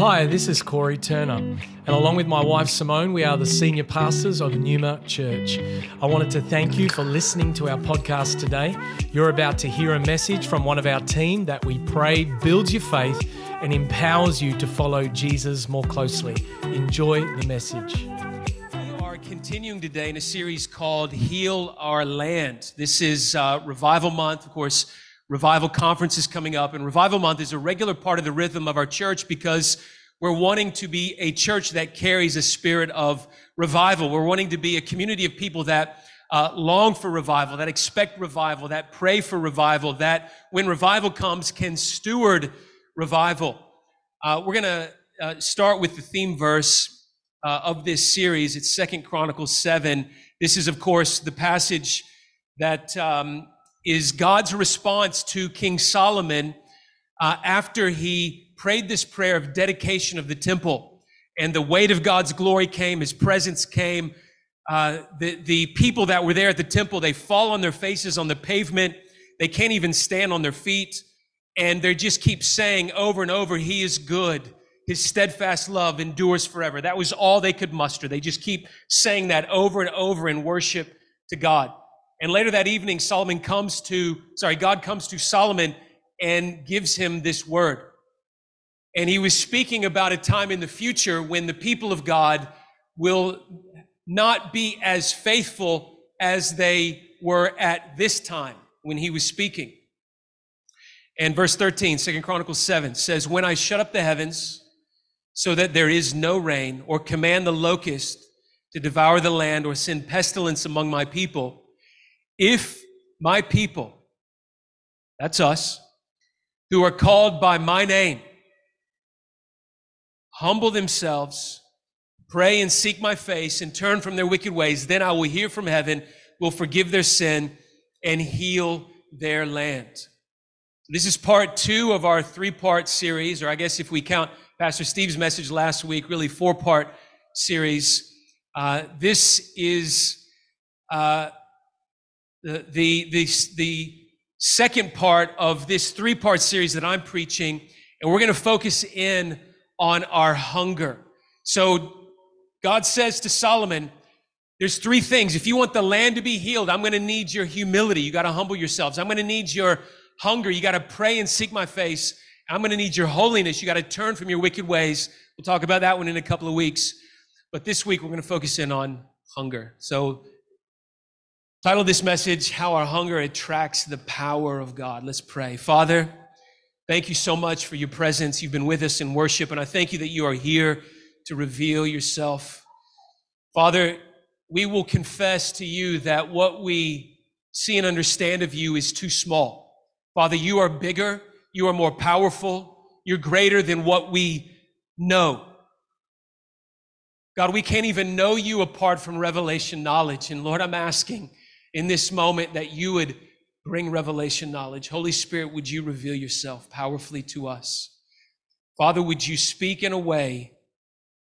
Hi, this is Corey Turner, and along with my wife Simone, we are the senior pastors of Numa Church. I wanted to thank you for listening to our podcast today. You're about to hear a message from one of our team that we pray builds your faith and empowers you to follow Jesus more closely. Enjoy the message. We are continuing today in a series called Heal Our Land. This is uh, Revival Month, of course. Revival Conference is coming up, and Revival Month is a regular part of the rhythm of our church because we're wanting to be a church that carries a spirit of revival. We're wanting to be a community of people that uh, long for revival, that expect revival, that pray for revival, that when revival comes can steward revival. Uh, we're going to uh, start with the theme verse uh, of this series. It's Second Chronicles 7. This is, of course, the passage that um, is God's response to King Solomon uh, after he prayed this prayer of dedication of the temple. And the weight of God's glory came, his presence came. Uh, the, the people that were there at the temple, they fall on their faces on the pavement. They can't even stand on their feet. And they just keep saying over and over, He is good. His steadfast love endures forever. That was all they could muster. They just keep saying that over and over in worship to God. And later that evening, Solomon comes to, sorry, God comes to Solomon and gives him this word. And he was speaking about a time in the future when the people of God will not be as faithful as they were at this time when he was speaking. And verse 13, 2 Chronicles 7 says, When I shut up the heavens so that there is no rain, or command the locust to devour the land, or send pestilence among my people, if my people, that's us, who are called by my name, humble themselves, pray and seek my face, and turn from their wicked ways, then I will hear from heaven, will forgive their sin, and heal their land. This is part two of our three part series, or I guess if we count Pastor Steve's message last week, really four part series. Uh, this is uh, the, the, the, the second part of this three part series that I'm preaching, and we're going to focus in on our hunger. So God says to Solomon, there's three things. If you want the land to be healed, I'm going to need your humility. You got to humble yourselves. I'm going to need your hunger. You got to pray and seek my face. I'm going to need your holiness. You got to turn from your wicked ways. We'll talk about that one in a couple of weeks. But this week, we're going to focus in on hunger. So Title of this message, How Our Hunger Attracts the Power of God. Let's pray. Father, thank you so much for your presence. You've been with us in worship, and I thank you that you are here to reveal yourself. Father, we will confess to you that what we see and understand of you is too small. Father, you are bigger, you are more powerful, you're greater than what we know. God, we can't even know you apart from revelation knowledge. And Lord, I'm asking in this moment that you would bring revelation knowledge. Holy Spirit, would you reveal yourself powerfully to us? Father, would you speak in a way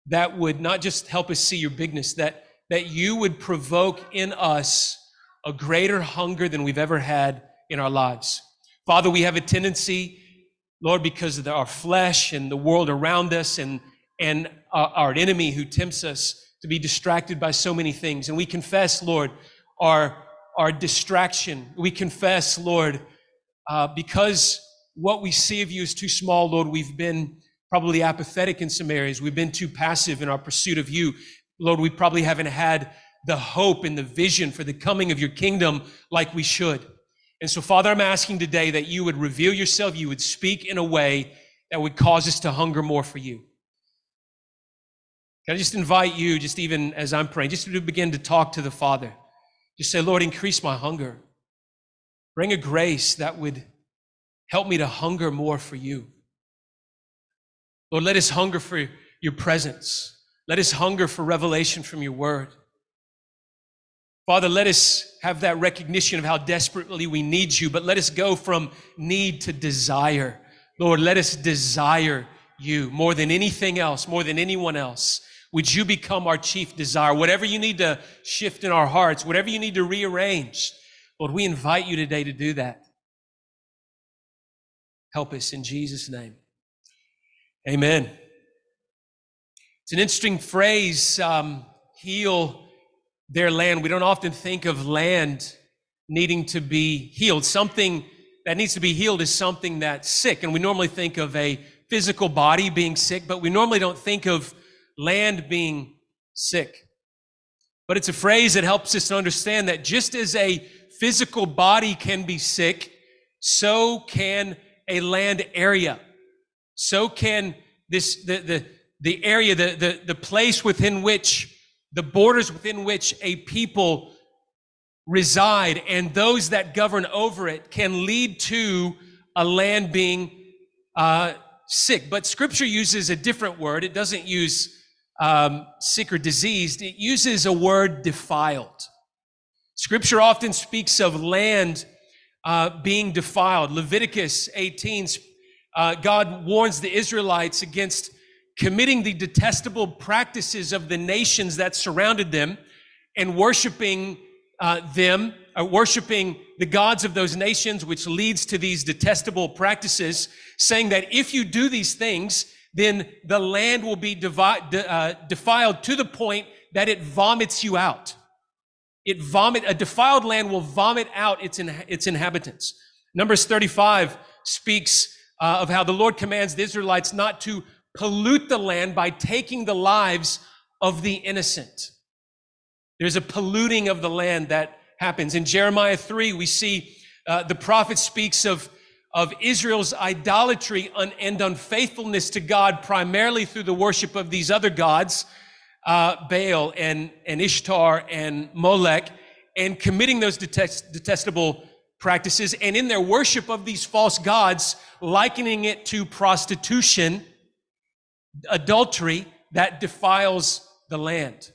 that would not just help us see your bigness, that, that you would provoke in us a greater hunger than we've ever had in our lives. Father, we have a tendency, Lord, because of our flesh and the world around us and, and our, our enemy who tempts us to be distracted by so many things. And we confess, Lord, our our distraction. We confess, Lord, uh, because what we see of you is too small, Lord, we've been probably apathetic in some areas. We've been too passive in our pursuit of you. Lord, we probably haven't had the hope and the vision for the coming of your kingdom like we should. And so, Father, I'm asking today that you would reveal yourself, you would speak in a way that would cause us to hunger more for you. Can I just invite you, just even as I'm praying, just to begin to talk to the Father? Just say, Lord, increase my hunger. Bring a grace that would help me to hunger more for you. Lord, let us hunger for your presence. Let us hunger for revelation from your word. Father, let us have that recognition of how desperately we need you, but let us go from need to desire. Lord, let us desire you more than anything else, more than anyone else. Would you become our chief desire? Whatever you need to shift in our hearts, whatever you need to rearrange, Lord, we invite you today to do that. Help us in Jesus' name. Amen. It's an interesting phrase, um, heal their land. We don't often think of land needing to be healed. Something that needs to be healed is something that's sick. And we normally think of a physical body being sick, but we normally don't think of land being sick. But it's a phrase that helps us to understand that just as a physical body can be sick, so can a land area. So can this the the, the area, the, the, the place within which the borders within which a people reside and those that govern over it can lead to a land being uh, sick. But scripture uses a different word. It doesn't use um, sick or diseased, it uses a word defiled. Scripture often speaks of land uh, being defiled. Leviticus 18, uh, God warns the Israelites against committing the detestable practices of the nations that surrounded them and worshiping uh, them, uh, worshiping the gods of those nations, which leads to these detestable practices, saying that if you do these things, then the land will be uh, defiled to the point that it vomits you out. It vomit, a defiled land will vomit out its, in, its inhabitants. Numbers 35 speaks uh, of how the Lord commands the Israelites not to pollute the land by taking the lives of the innocent. There's a polluting of the land that happens. In Jeremiah 3, we see uh, the prophet speaks of, of Israel's idolatry and unfaithfulness to God, primarily through the worship of these other gods, uh, Baal and, and Ishtar and Molech, and committing those detest, detestable practices, and in their worship of these false gods, likening it to prostitution, adultery that defiles the land.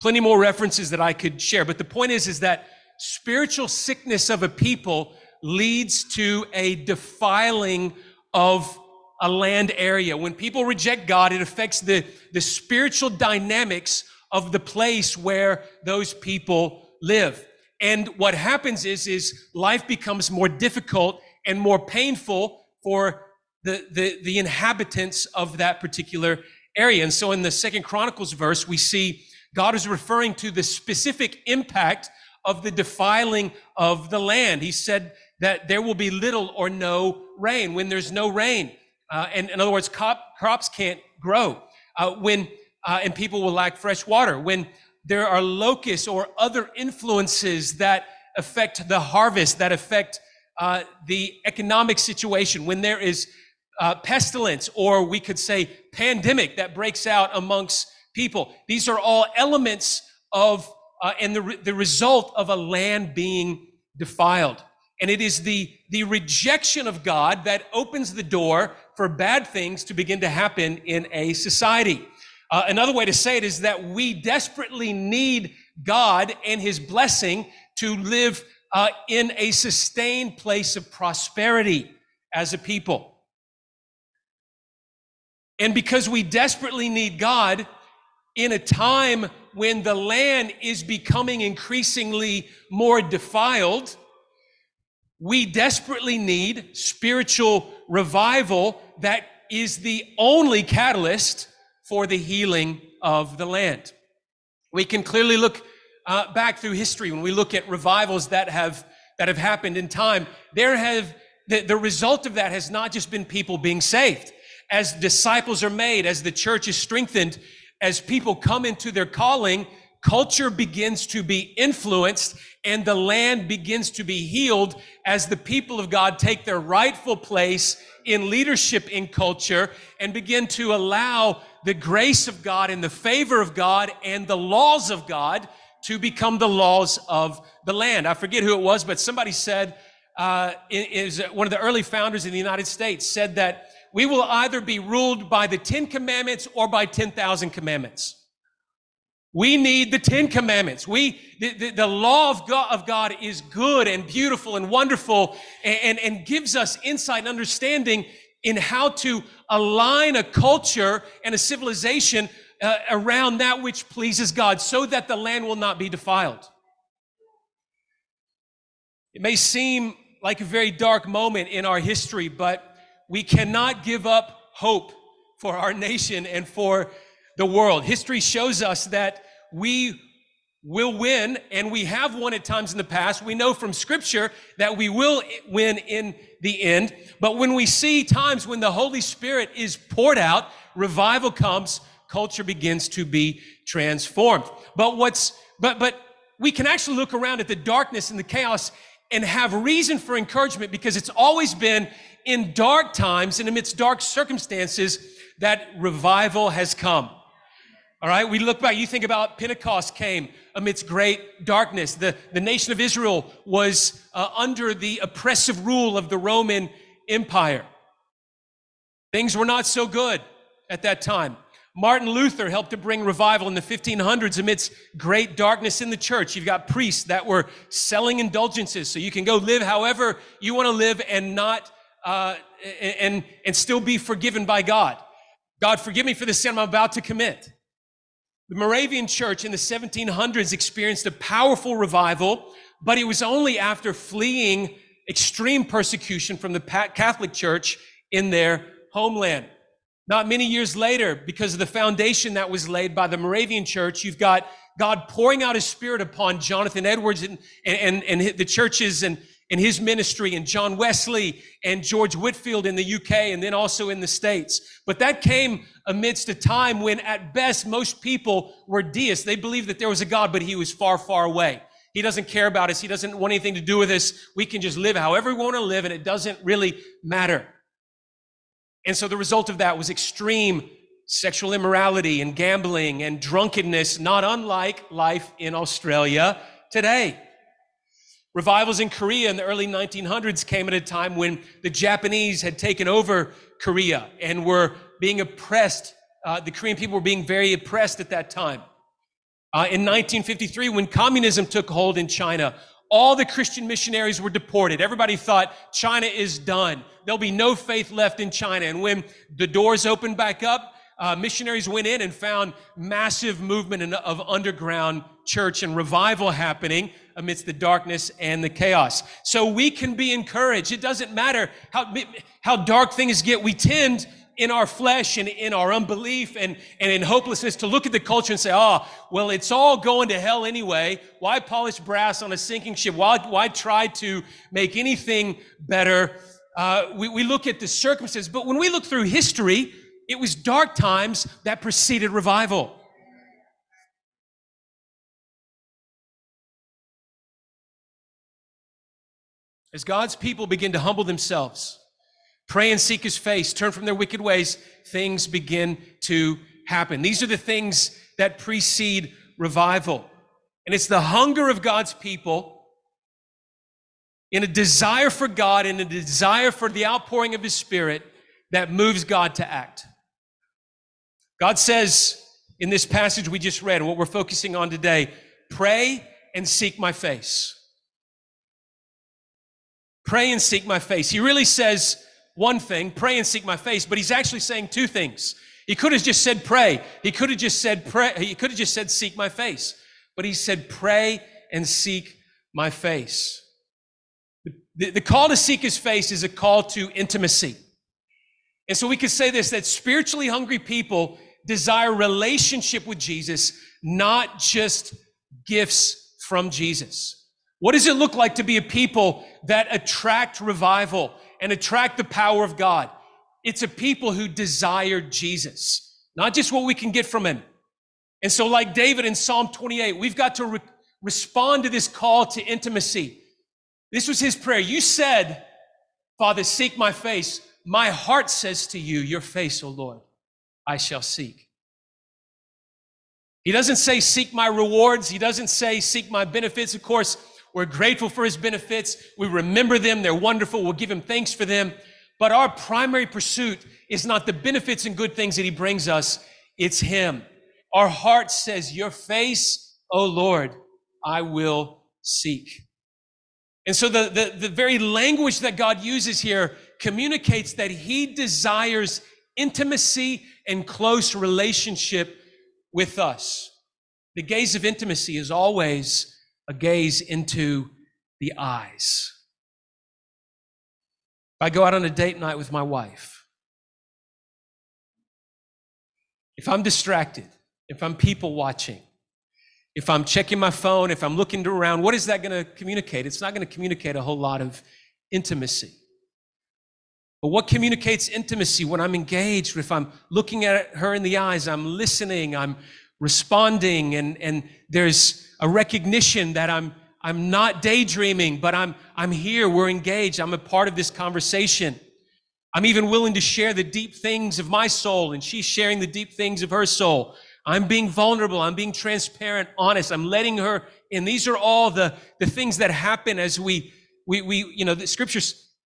Plenty more references that I could share, but the point is, is that spiritual sickness of a people leads to a defiling of a land area. When people reject God, it affects the, the spiritual dynamics of the place where those people live. And what happens is, is life becomes more difficult and more painful for the, the, the inhabitants of that particular area. And so in the second Chronicles verse, we see God is referring to the specific impact of the defiling of the land. He said that there will be little or no rain. When there's no rain, uh, and in other words, crop, crops can't grow. Uh, when uh, and people will lack fresh water. When there are locusts or other influences that affect the harvest, that affect uh, the economic situation. When there is uh, pestilence, or we could say pandemic that breaks out amongst people. These are all elements of uh, and the, the result of a land being defiled. And it is the, the rejection of God that opens the door for bad things to begin to happen in a society. Uh, another way to say it is that we desperately need God and his blessing to live uh, in a sustained place of prosperity as a people. And because we desperately need God in a time when the land is becoming increasingly more defiled, we desperately need spiritual revival that is the only catalyst for the healing of the land. We can clearly look uh, back through history when we look at revivals that have that have happened in time. There have the, the result of that has not just been people being saved. As disciples are made, as the church is strengthened, as people come into their calling, culture begins to be influenced and the land begins to be healed as the people of God take their rightful place in leadership in culture and begin to allow the grace of God and the favor of God and the laws of God to become the laws of the land. I forget who it was, but somebody said, uh, is one of the early founders in the United States said that we will either be ruled by the Ten Commandments or by 10,000 commandments. We need the Ten Commandments. We, the, the, the, law of God, of God is good and beautiful and wonderful and, and, and gives us insight and understanding in how to align a culture and a civilization uh, around that which pleases God so that the land will not be defiled. It may seem like a very dark moment in our history, but we cannot give up hope for our nation and for the world. History shows us that we will win, and we have won at times in the past. We know from scripture that we will win in the end. But when we see times when the Holy Spirit is poured out, revival comes, culture begins to be transformed. But what's, but, but we can actually look around at the darkness and the chaos and have reason for encouragement because it's always been in dark times and amidst dark circumstances that revival has come. All right, we look back, you think about Pentecost came amidst great darkness. The, the nation of Israel was uh, under the oppressive rule of the Roman Empire. Things were not so good at that time. Martin Luther helped to bring revival in the 1500s amidst great darkness in the church. You've got priests that were selling indulgences so you can go live however you want to live and not, uh, and, and still be forgiven by God. God, forgive me for the sin I'm about to commit. The Moravian church in the 1700s experienced a powerful revival, but it was only after fleeing extreme persecution from the Catholic Church in their homeland. Not many years later, because of the foundation that was laid by the Moravian church, you've got God pouring out his spirit upon Jonathan Edwards and, and, and, the churches and, and his ministry and John Wesley and George Whitefield in the UK and then also in the States. But that came amidst a time when at best most people were deists. They believed that there was a God, but he was far, far away. He doesn't care about us. He doesn't want anything to do with us. We can just live however we want to live and it doesn't really matter. And so the result of that was extreme sexual immorality and gambling and drunkenness, not unlike life in Australia today. Revivals in Korea in the early 1900s came at a time when the Japanese had taken over Korea and were being oppressed. Uh, the Korean people were being very oppressed at that time. Uh, in 1953, when communism took hold in China, all the Christian missionaries were deported. Everybody thought China is done. There'll be no faith left in China. And when the doors opened back up, uh, missionaries went in and found massive movement of underground church and revival happening amidst the darkness and the chaos. So we can be encouraged. It doesn't matter how, how dark things get. We tend in our flesh and in our unbelief and, and in hopelessness to look at the culture and say, oh, well, it's all going to hell anyway. Why polish brass on a sinking ship? Why, why try to make anything better? Uh, we, we look at the circumstances, but when we look through history, it was dark times that preceded revival. As God's people begin to humble themselves, pray and seek his face, turn from their wicked ways, things begin to happen. These are the things that precede revival. And it's the hunger of God's people in a desire for God and a desire for the outpouring of his spirit that moves God to act. God says in this passage we just read, what we're focusing on today, pray and seek my face. Pray and seek my face. He really says one thing, pray and seek my face, but he's actually saying two things. He could have just said pray. He could have just said pray. He could have just said seek my face. But he said pray and seek my face. The, the call to seek his face is a call to intimacy. And so we could say this that spiritually hungry people desire relationship with Jesus, not just gifts from Jesus. What does it look like to be a people that attract revival and attract the power of God? It's a people who desire Jesus, not just what we can get from him. And so, like David in Psalm 28, we've got to re- respond to this call to intimacy. This was his prayer. You said, Father, seek my face. My heart says to you, Your face, O Lord, I shall seek. He doesn't say, Seek my rewards. He doesn't say, Seek my benefits. Of course, we're grateful for his benefits. We remember them. They're wonderful. We'll give him thanks for them. But our primary pursuit is not the benefits and good things that he brings us. It's him. Our heart says, your face, O Lord, I will seek. And so the, the, the very language that God uses here communicates that he desires intimacy and close relationship with us. The gaze of intimacy is always a gaze into the eyes. If I go out on a date night with my wife, if I'm distracted, if I'm people watching, if I'm checking my phone, if I'm looking around, what is that going to communicate? It's not going to communicate a whole lot of intimacy. But what communicates intimacy when I'm engaged, if I'm looking at her in the eyes, I'm listening, I'm responding, and, and there's a recognition that I'm, I'm not daydreaming, but I'm, I'm here, we're engaged, I'm a part of this conversation. I'm even willing to share the deep things of my soul, and she's sharing the deep things of her soul. I'm being vulnerable. I'm being transparent, honest. I'm letting her in. These are all the, the things that happen as we, we, we, you know, the scripture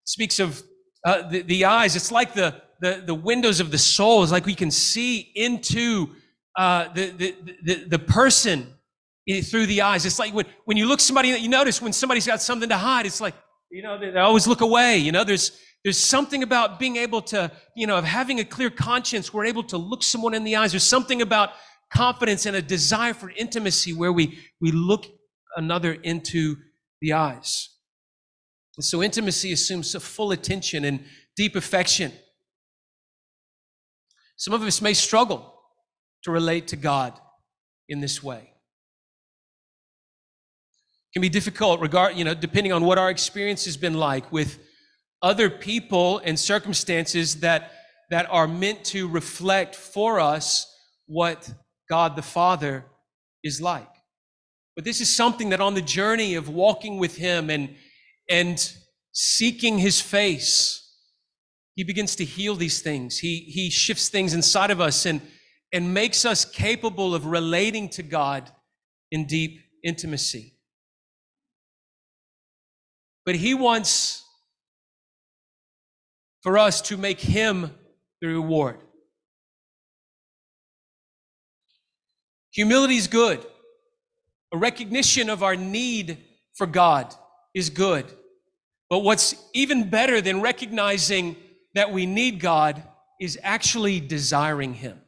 speaks of uh, the, the eyes. It's like the, the, the windows of the soul. It's like we can see into uh, the, the, the, person through the eyes. It's like when, when you look somebody, you notice when somebody's got something to hide, it's like, you know, they, they always look away. You know, there's, there's something about being able to, you know, of having a clear conscience. We're able to look someone in the eyes. There's something about confidence and a desire for intimacy where we, we look another into the eyes. And so intimacy assumes a full attention and deep affection. Some of us may struggle to relate to God in this way. It can be difficult regard, you know, depending on what our experience has been like with other people and circumstances that, that are meant to reflect for us what God the Father is like. But this is something that on the journey of walking with Him and, and seeking His face, He begins to heal these things. He, he shifts things inside of us and, and makes us capable of relating to God in deep intimacy. But He wants for us to make him the reward. Humility is good. A recognition of our need for God is good. But what's even better than recognizing that we need God is actually desiring Him.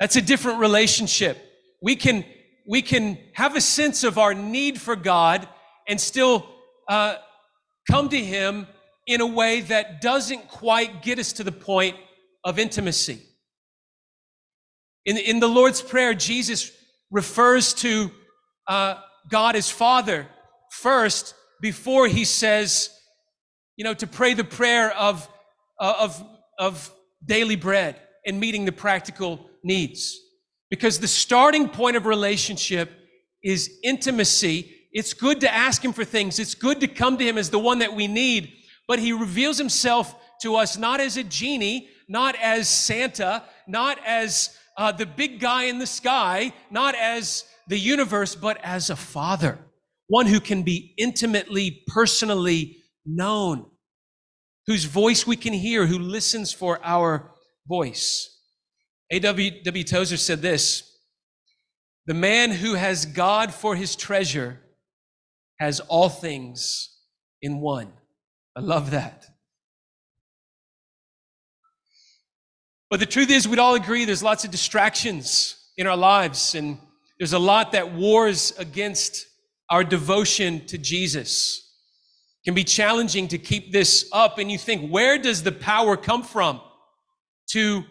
That's a different relationship. We can, we can have a sense of our need for God and still uh, come to Him in a way that doesn't quite get us to the point of intimacy. In, in the Lord's Prayer, Jesus refers to uh, God as Father first before he says, you know, to pray the prayer of, uh, of, of daily bread and meeting the practical needs. Because the starting point of relationship is intimacy. It's good to ask him for things. It's good to come to him as the one that we need but he reveals himself to us not as a genie, not as Santa, not as uh, the big guy in the sky, not as the universe, but as a father, one who can be intimately, personally known, whose voice we can hear, who listens for our voice. A.W. W. Tozer said this The man who has God for his treasure has all things in one. I love that. But the truth is, we'd all agree there's lots of distractions in our lives, and there's a lot that wars against our devotion to Jesus. It can be challenging to keep this up, and you think, where does the power come from to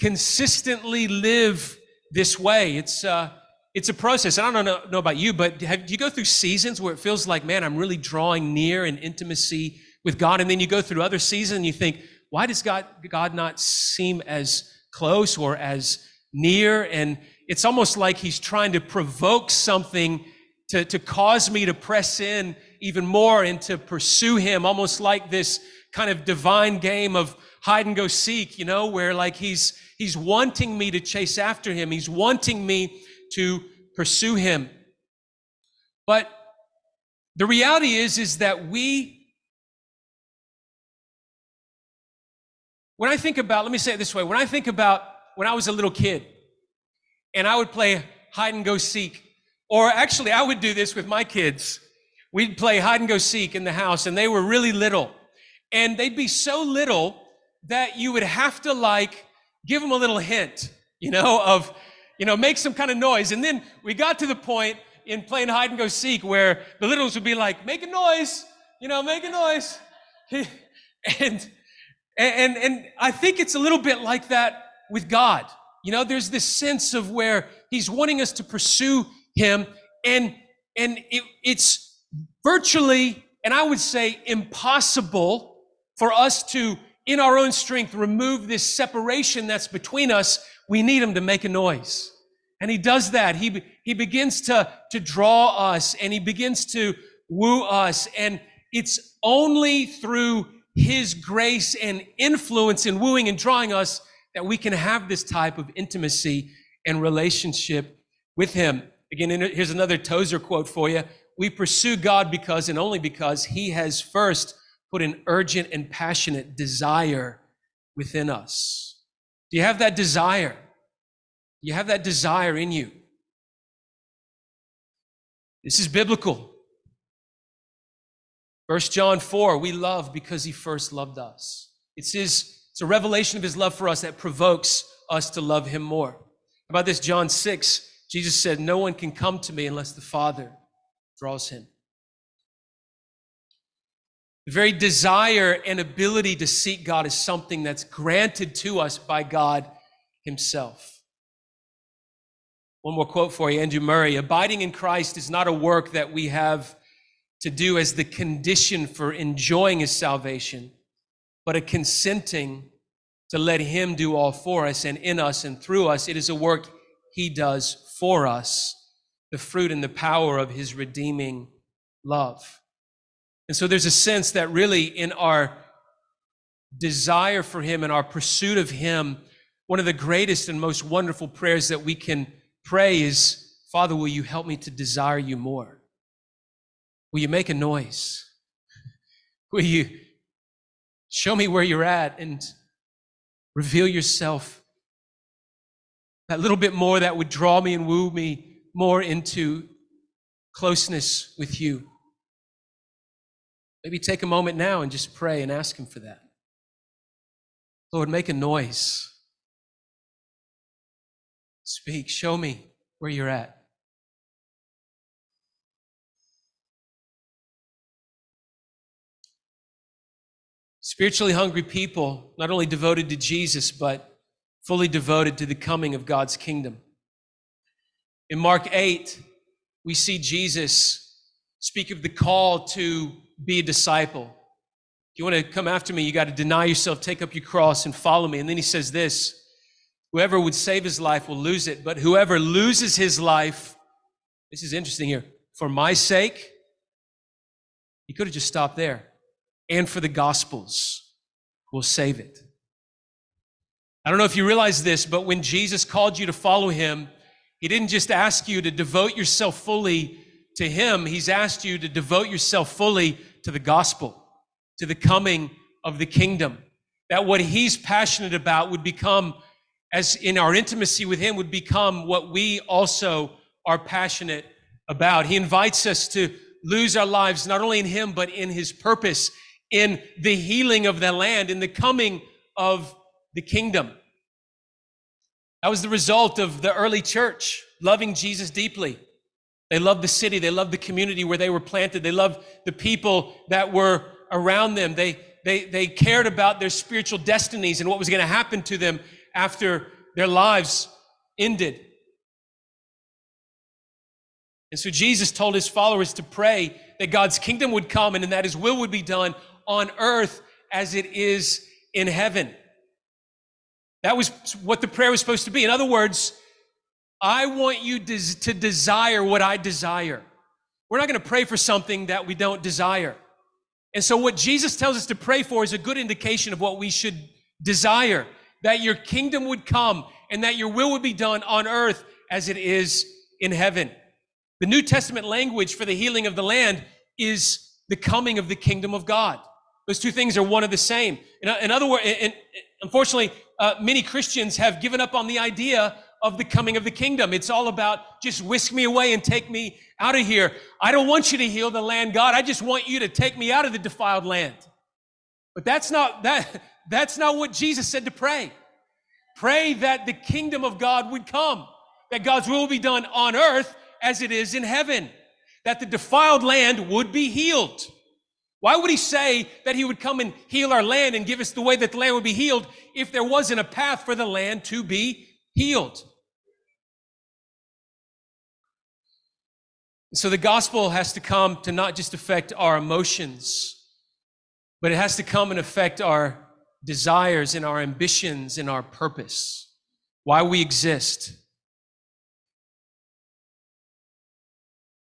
consistently live this way? It's uh, it's a process. I don't know, know about you, but have, do you go through seasons where it feels like, man, I'm really drawing near in intimacy with God, and then you go through other seasons and you think, why does God God not seem as close or as near? And it's almost like He's trying to provoke something to, to cause me to press in even more and to pursue Him, almost like this kind of divine game of hide and go seek, you know, where like He's He's wanting me to chase after Him. He's wanting me to pursue him. But the reality is, is that we, when I think about, let me say it this way, when I think about when I was a little kid and I would play hide and go seek, or actually I would do this with my kids. We'd play hide and go seek in the house and they were really little. And they'd be so little that you would have to like give them a little hint, you know, of you know, make some kind of noise. And then we got to the point in playing hide and go seek where the littles would be like, make a noise, you know, make a noise. and, and, and I think it's a little bit like that with God. You know, there's this sense of where he's wanting us to pursue him and and it, it's virtually and I would say impossible for us to in our own strength remove this separation that's between us. We need him to make a noise. And he does that. He he begins to to draw us and he begins to woo us and it's only through his grace and influence in wooing and drawing us that we can have this type of intimacy and relationship with him. Again, here's another Tozer quote for you. We pursue God because and only because he has first put an urgent and passionate desire within us. Do you have that desire? Do you have that desire in you. This is biblical. 1 John 4, we love because he first loved us. It's his, it's a revelation of his love for us that provokes us to love him more. About this? John 6, Jesus said, No one can come to me unless the Father draws him. The very desire and ability to seek God is something that's granted to us by God Himself. One more quote for you, Andrew Murray. Abiding in Christ is not a work that we have to do as the condition for enjoying his salvation, but a consenting to let him do all for us and in us and through us. It is a work he does for us, the fruit and the power of his redeeming love. And so there's a sense that really in our desire for him and our pursuit of him, one of the greatest and most wonderful prayers that we can pray is, Father, will you help me to desire you more? Will you make a noise? Will you show me where you're at and reveal yourself that little bit more that would draw me and woo me more into closeness with you? Maybe take a moment now and just pray and ask Him for that. Lord, make a noise. Speak, show me where you're at. Spiritually hungry people, not only devoted to Jesus, but fully devoted to the coming of God's kingdom. In Mark 8, we see Jesus speak of the call to be a disciple. If you want to come after me, you got to deny yourself, take up your cross, and follow me. And then he says this Whoever would save his life will lose it, but whoever loses his life, this is interesting here, for my sake, he could have just stopped there and for the Gospels will save it. I don't know if you realize this, but when Jesus called you to follow him, he didn't just ask you to devote yourself fully to him, he's asked you to devote yourself fully to the gospel, to the coming of the kingdom. That what he's passionate about would become, as in our intimacy with him, would become what we also are passionate about. He invites us to lose our lives not only in him, but in his purpose in the healing of the land, in the coming of the kingdom. That was the result of the early church loving Jesus deeply. They loved the city, they loved the community where they were planted, they loved the people that were around them. They, they, they cared about their spiritual destinies and what was going to happen to them after their lives ended. And so Jesus told his followers to pray that God's kingdom would come and that his will would be done on earth as it is in heaven. That was what the prayer was supposed to be. In other words, I want you to desire what I desire. We're not going to pray for something that we don't desire. And so, what Jesus tells us to pray for is a good indication of what we should desire that your kingdom would come and that your will would be done on earth as it is in heaven. The New Testament language for the healing of the land is the coming of the kingdom of God. Those two things are one of the same. In, in other words, unfortunately, uh, many Christians have given up on the idea of the coming of the kingdom. It's all about just whisk me away and take me out of here. I don't want you to heal the land, God. I just want you to take me out of the defiled land. But that's not that that's not what Jesus said to pray. Pray that the kingdom of God would come, that God's will be done on earth as it is in heaven, that the defiled land would be healed. Why would he say that he would come and heal our land and give us the way that the land would be healed if there wasn't a path for the land to be healed? So the gospel has to come to not just affect our emotions, but it has to come and affect our desires and our ambitions and our purpose, why we exist.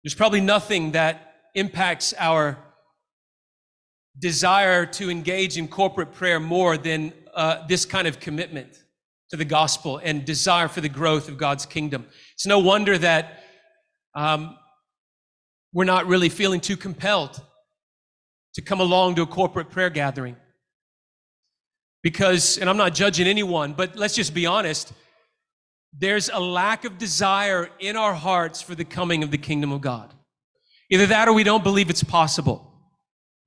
There's probably nothing that impacts our desire to engage in corporate prayer more than uh, this kind of commitment to the gospel and desire for the growth of God's kingdom. It's no wonder that um, we're not really feeling too compelled to come along to a corporate prayer gathering. Because, and I'm not judging anyone, but let's just be honest, there's a lack of desire in our hearts for the coming of the kingdom of God. Either that or we don't believe it's possible.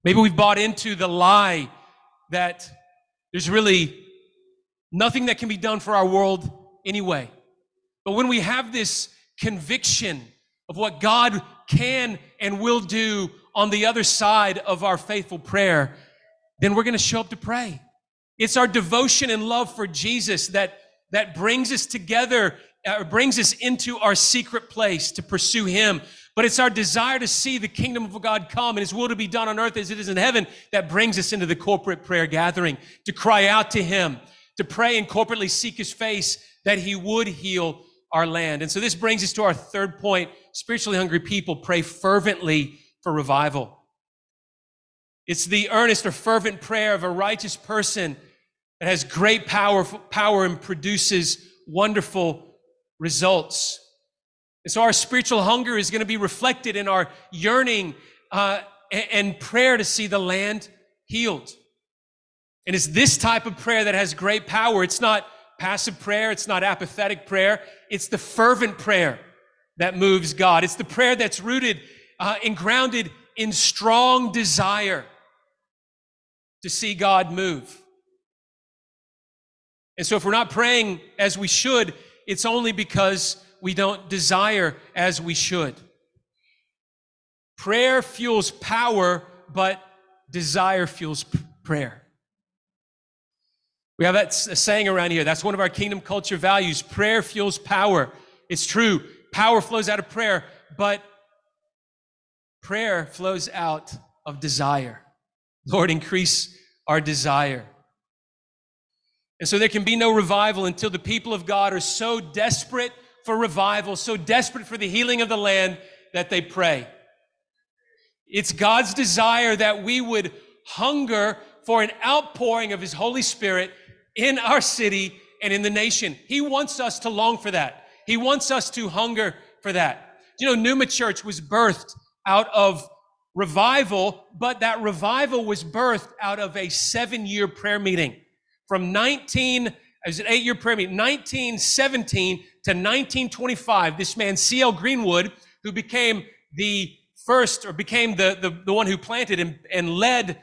Maybe we've bought into the lie that there's really nothing that can be done for our world anyway. But when we have this conviction of what God can and will do on the other side of our faithful prayer, then we're going to show up to pray. It's our devotion and love for Jesus that, that brings us together, uh, brings us into our secret place to pursue Him. But it's our desire to see the kingdom of God come and His will to be done on earth as it is in heaven that brings us into the corporate prayer gathering, to cry out to Him, to pray and corporately seek His face that He would heal our land. And so this brings us to our third point spiritually hungry people pray fervently for revival. It's the earnest or fervent prayer of a righteous person that has great power, power and produces wonderful results. And so our spiritual hunger is going to be reflected in our yearning uh, and prayer to see the land healed. And it's this type of prayer that has great power. It's not passive prayer. It's not apathetic prayer. It's the fervent prayer that moves God. It's the prayer that's rooted uh, and grounded in strong desire to see God move. And so, if we're not praying as we should, it's only because we don't desire as we should. Prayer fuels power, but desire fuels p- prayer. We have that saying around here. That's one of our kingdom culture values. Prayer fuels power. It's true. Power flows out of prayer, but prayer flows out of desire. Lord, increase our desire. And so there can be no revival until the people of God are so desperate for revival, so desperate for the healing of the land that they pray. It's God's desire that we would hunger for an outpouring of His Holy Spirit in our city and in the nation. He wants us to long for that. He wants us to hunger for that. You know, Numa Church was birthed out of revival, but that revival was birthed out of a seven year prayer meeting from 19, it was an eight year prayer meeting, 1917 to 1925. This man, C.L. Greenwood, who became the first or became the, the, the one who planted and, and led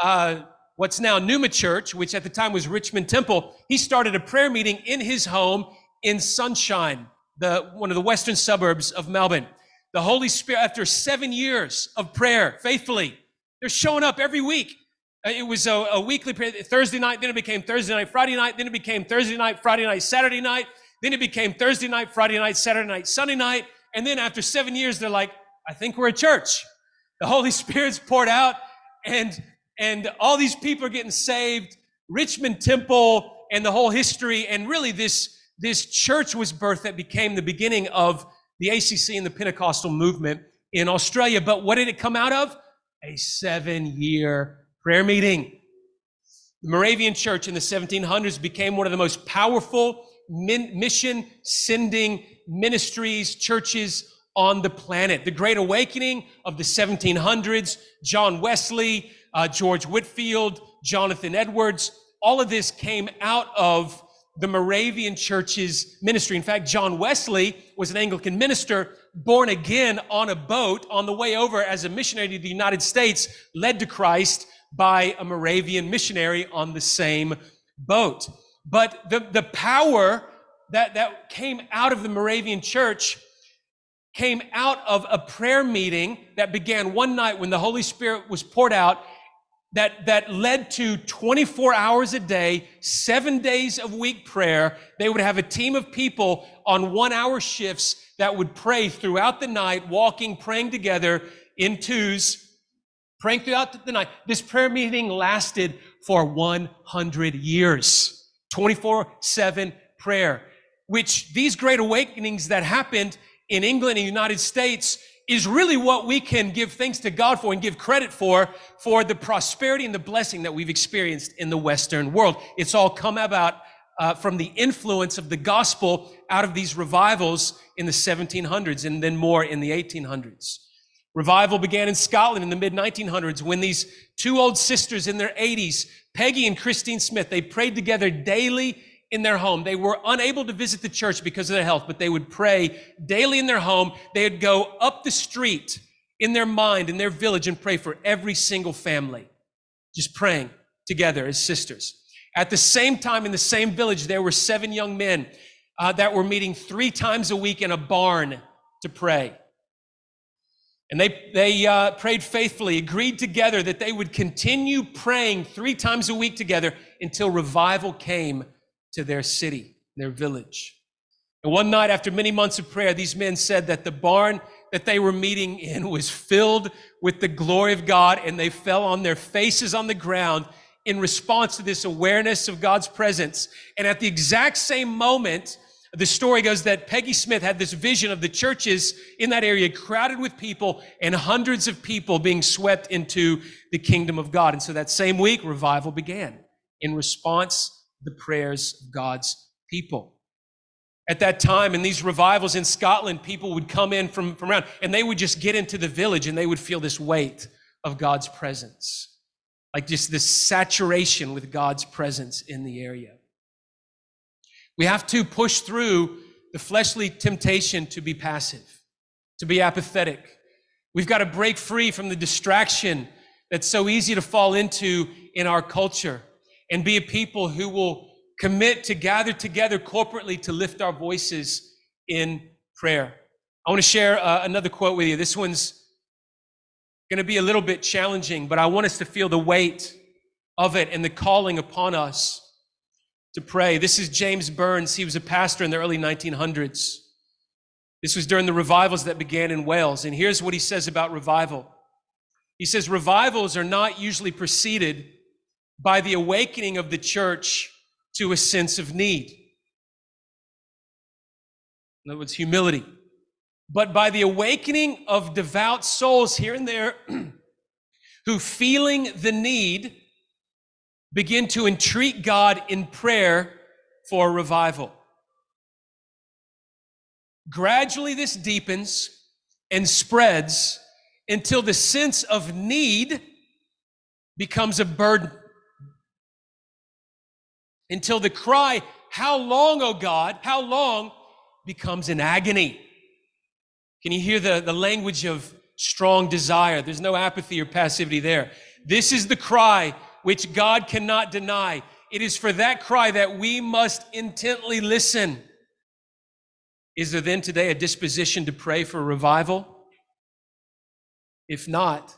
uh, what's now Numa Church, which at the time was Richmond Temple, he started a prayer meeting in his home in Sunshine, the, one of the western suburbs of Melbourne. The Holy Spirit, after seven years of prayer faithfully, they're showing up every week. Uh, it was a, a weekly prayer, Thursday night, then it became Thursday night, Friday night, then it became Thursday night, Friday night, Saturday night, then it became Thursday night, Friday night, Saturday night, Sunday night. And then after seven years, they're like, I think we're a church. The Holy Spirit's poured out and, and all these people are getting saved. Richmond Temple and the whole history and really this this church was birthed that became the beginning of the ACC and the Pentecostal movement in Australia. But what did it come out of? A seven year prayer meeting. The Moravian church in the 1700s became one of the most powerful mission sending ministries, churches on the planet. The Great Awakening of the 1700s, John Wesley, uh, George Whitefield, Jonathan Edwards, all of this came out of the Moravian church's ministry. In fact, John Wesley was an Anglican minister born again on a boat on the way over as a missionary to the United States, led to Christ by a Moravian missionary on the same boat. But the, the power that, that came out of the Moravian church came out of a prayer meeting that began one night when the Holy Spirit was poured out that, that led to 24 hours a day, seven days of week prayer. They would have a team of people on one hour shifts that would pray throughout the night, walking, praying together in twos, praying throughout the night. This prayer meeting lasted for 100 years, 24 7 prayer, which these great awakenings that happened in England and United States is really what we can give thanks to God for and give credit for, for the prosperity and the blessing that we've experienced in the Western world. It's all come about uh, from the influence of the gospel out of these revivals in the 1700s and then more in the 1800s. Revival began in Scotland in the mid 1900s when these two old sisters in their 80s, Peggy and Christine Smith, they prayed together daily in their home. They were unable to visit the church because of their health, but they would pray daily in their home. They would go up the street in their mind, in their village, and pray for every single family, just praying together as sisters. At the same time, in the same village, there were seven young men uh, that were meeting three times a week in a barn to pray. And they, they uh, prayed faithfully, agreed together that they would continue praying three times a week together until revival came to their city, their village. And one night, after many months of prayer, these men said that the barn that they were meeting in was filled with the glory of God, and they fell on their faces on the ground in response to this awareness of God's presence. And at the exact same moment, the story goes that Peggy Smith had this vision of the churches in that area crowded with people and hundreds of people being swept into the kingdom of God. And so that same week, revival began in response the prayers of God's people. At that time, in these revivals in Scotland, people would come in from, from around and they would just get into the village and they would feel this weight of God's presence. Like just this saturation with God's presence in the area. We have to push through the fleshly temptation to be passive, to be apathetic. We've got to break free from the distraction that's so easy to fall into in our culture and be a people who will commit to gather together corporately to lift our voices in prayer. I want to share uh, another quote with you. This one's going to be a little bit challenging, but I want us to feel the weight of it and the calling upon us to pray. This is James Burns. He was a pastor in the early 1900s. This was during the revivals that began in Wales. And here's what he says about revival. He says, Revivals are not usually preceded by the awakening of the church to a sense of need. In other words, humility. But by the awakening of devout souls here and there who, feeling the need, begin to entreat God in prayer for revival. Gradually, this deepens and spreads until the sense of need becomes a burden until the cry, How long, O God? How long? becomes an agony. Can you hear the, the language of strong desire? There's no apathy or passivity there. This is the cry which God cannot deny. It is for that cry that we must intently listen. Is there then today a disposition to pray for revival? If not,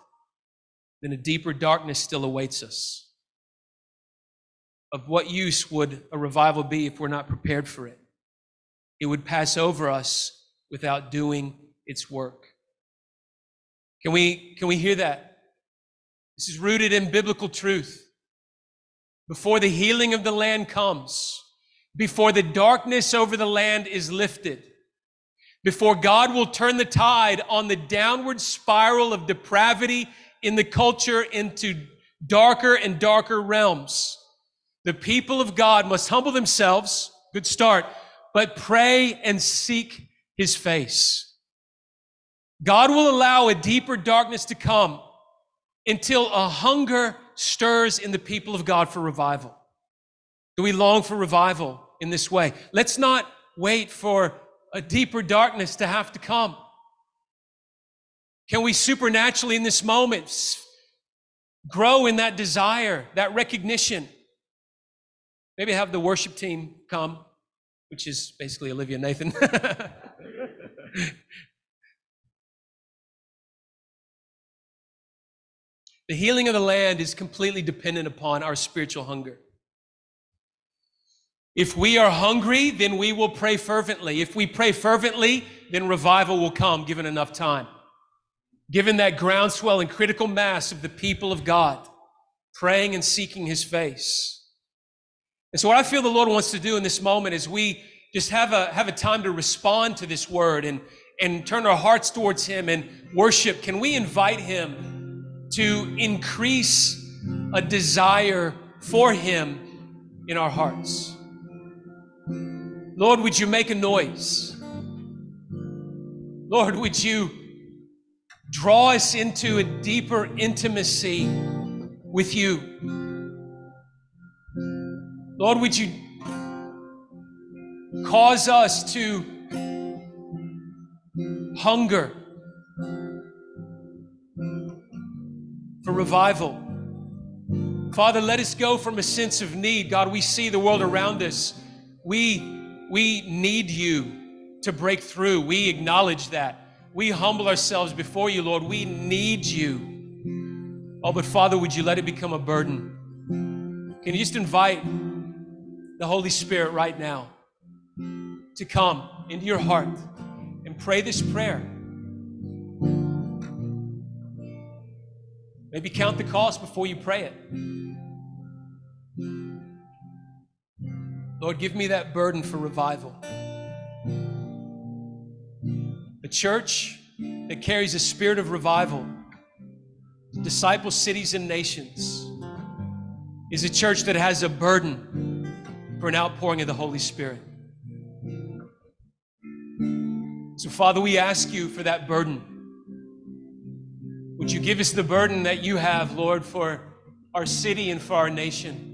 then a deeper darkness still awaits us of what use would a revival be if we're not prepared for it? It would pass over us without doing its work. Can we, can we hear that? This is rooted in biblical truth. Before the healing of the land comes, before the darkness over the land is lifted, before God will turn the tide on the downward spiral of depravity in the culture into darker and darker realms, the people of God must humble themselves, good start, but pray and seek his face. God will allow a deeper darkness to come until a hunger stirs in the people of God for revival. Do we long for revival in this way? Let's not wait for a deeper darkness to have to come. Can we supernaturally in this moment grow in that desire, that recognition Maybe have the worship team come, which is basically Olivia Nathan. the healing of the land is completely dependent upon our spiritual hunger. If we are hungry, then we will pray fervently. If we pray fervently, then revival will come given enough time. Given that groundswell and critical mass of the people of God praying and seeking his face. And so what I feel the Lord wants to do in this moment is we just have a have a time to respond to this word and and turn our hearts towards him and worship. Can we invite him to increase a desire for him in our hearts? Lord, would you make a noise? Lord, would you draw us into a deeper intimacy with you? Lord, would you cause us to hunger for revival? Father, let us go from a sense of need. God, we see the world around us. We we need you to break through. We acknowledge that. We humble ourselves before you, Lord. We need you. Oh, but Father, would you let it become a burden? Can you just invite the Holy Spirit right now to come into your heart and pray this prayer? Maybe count the cost before you pray it. Lord, give me that burden for revival. A church that carries a spirit of revival, disciple cities and nations, is a church that has a burden for an outpouring of the Holy Spirit. So, Father, we ask you for that burden. Would you give us the burden that you have, Lord, for our city and for our nation?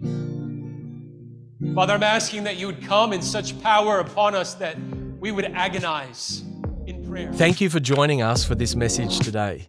Father, I'm asking that you would come in such power upon us that we would agonize in prayer. Thank you for joining us for this message today.